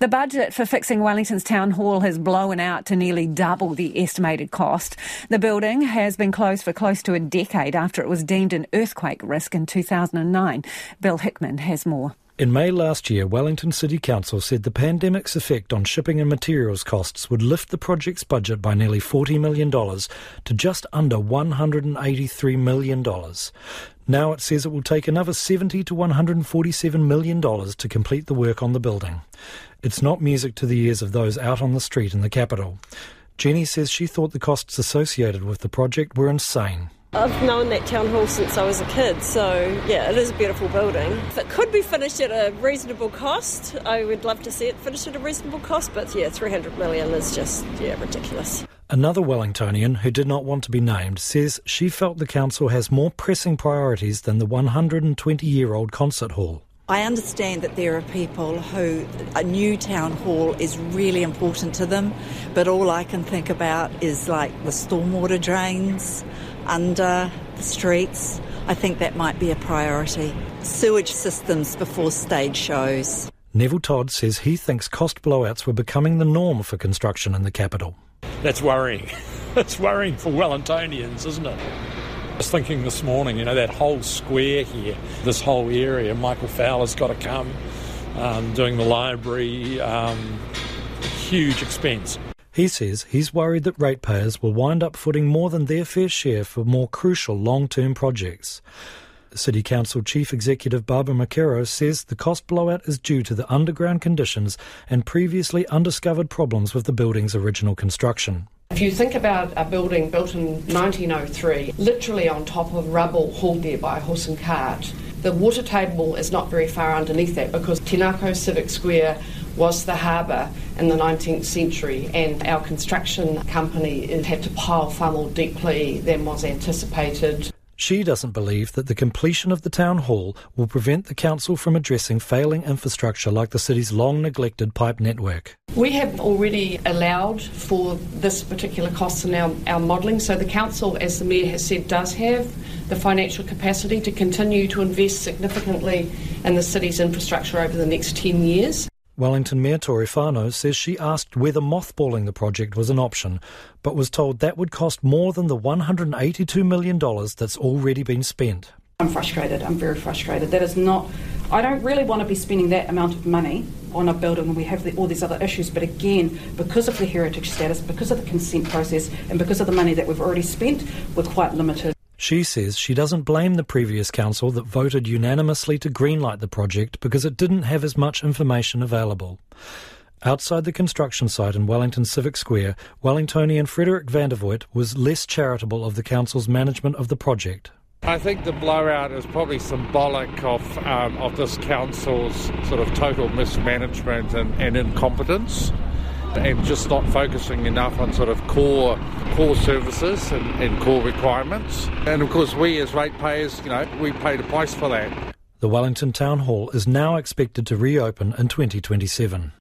The budget for fixing Wellington's town hall has blown out to nearly double the estimated cost. The building has been closed for close to a decade after it was deemed an earthquake risk in 2009. Bill Hickman has more. In May last year, Wellington City Council said the pandemic's effect on shipping and materials costs would lift the project's budget by nearly $40 million to just under $183 million. Now it says it will take another 70 to $147 million to complete the work on the building. It's not music to the ears of those out on the street in the capital. Jenny says she thought the costs associated with the project were insane. I've known that town hall since I was a kid, so yeah, it is a beautiful building. If it could be finished at a reasonable cost, I would love to see it finished at a reasonable cost, but yeah, 300 million is just, yeah, ridiculous. Another Wellingtonian, who did not want to be named, says she felt the council has more pressing priorities than the 120 year old concert hall. I understand that there are people who a new town hall is really important to them, but all I can think about is like the stormwater drains, under the streets. I think that might be a priority. Sewage systems before stage shows. Neville Todd says he thinks cost blowouts were becoming the norm for construction in the capital. That's worrying. That's worrying for Wellingtonians, isn't it? I was thinking this morning, you know, that whole square here, this whole area, Michael Fowler's got to come um, doing the library, um, huge expense. He says he's worried that ratepayers will wind up footing more than their fair share for more crucial long term projects. City Council Chief Executive Barbara McKerrow says the cost blowout is due to the underground conditions and previously undiscovered problems with the building's original construction. If you think about a building built in 1903, literally on top of rubble hauled there by horse and cart, the water table is not very far underneath that because Te Ngākau Civic Square was the harbour in the 19th century, and our construction company had to pile far more deeply than was anticipated. She doesn't believe that the completion of the town hall will prevent the council from addressing failing infrastructure like the city's long neglected pipe network. We have already allowed for this particular cost in our, our modelling, so the council, as the Mayor has said, does have the financial capacity to continue to invest significantly in the city's infrastructure over the next 10 years. Wellington Mayor Tory Whanau says she asked whether mothballing the project was an option, but was told that would cost more than the $182 million that's already been spent. I'm frustrated. I'm very frustrated. That is not. I don't really want to be spending that amount of money on a building when we have the, all these other issues. But again, because of the heritage status, because of the consent process, and because of the money that we've already spent, we're quite limited. She says she doesn't blame the previous council that voted unanimously to greenlight the project because it didn't have as much information available. Outside the construction site in Wellington Civic Square, Wellingtonian Frederick Vandervoort was less charitable of the council's management of the project. I think the blowout is probably symbolic of um, of this council's sort of total mismanagement and, and incompetence and just not focusing enough on sort of core core services and, and core requirements. And of course, we as ratepayers, you know, we pay the price for that. The Wellington Town Hall is now expected to reopen in 2027.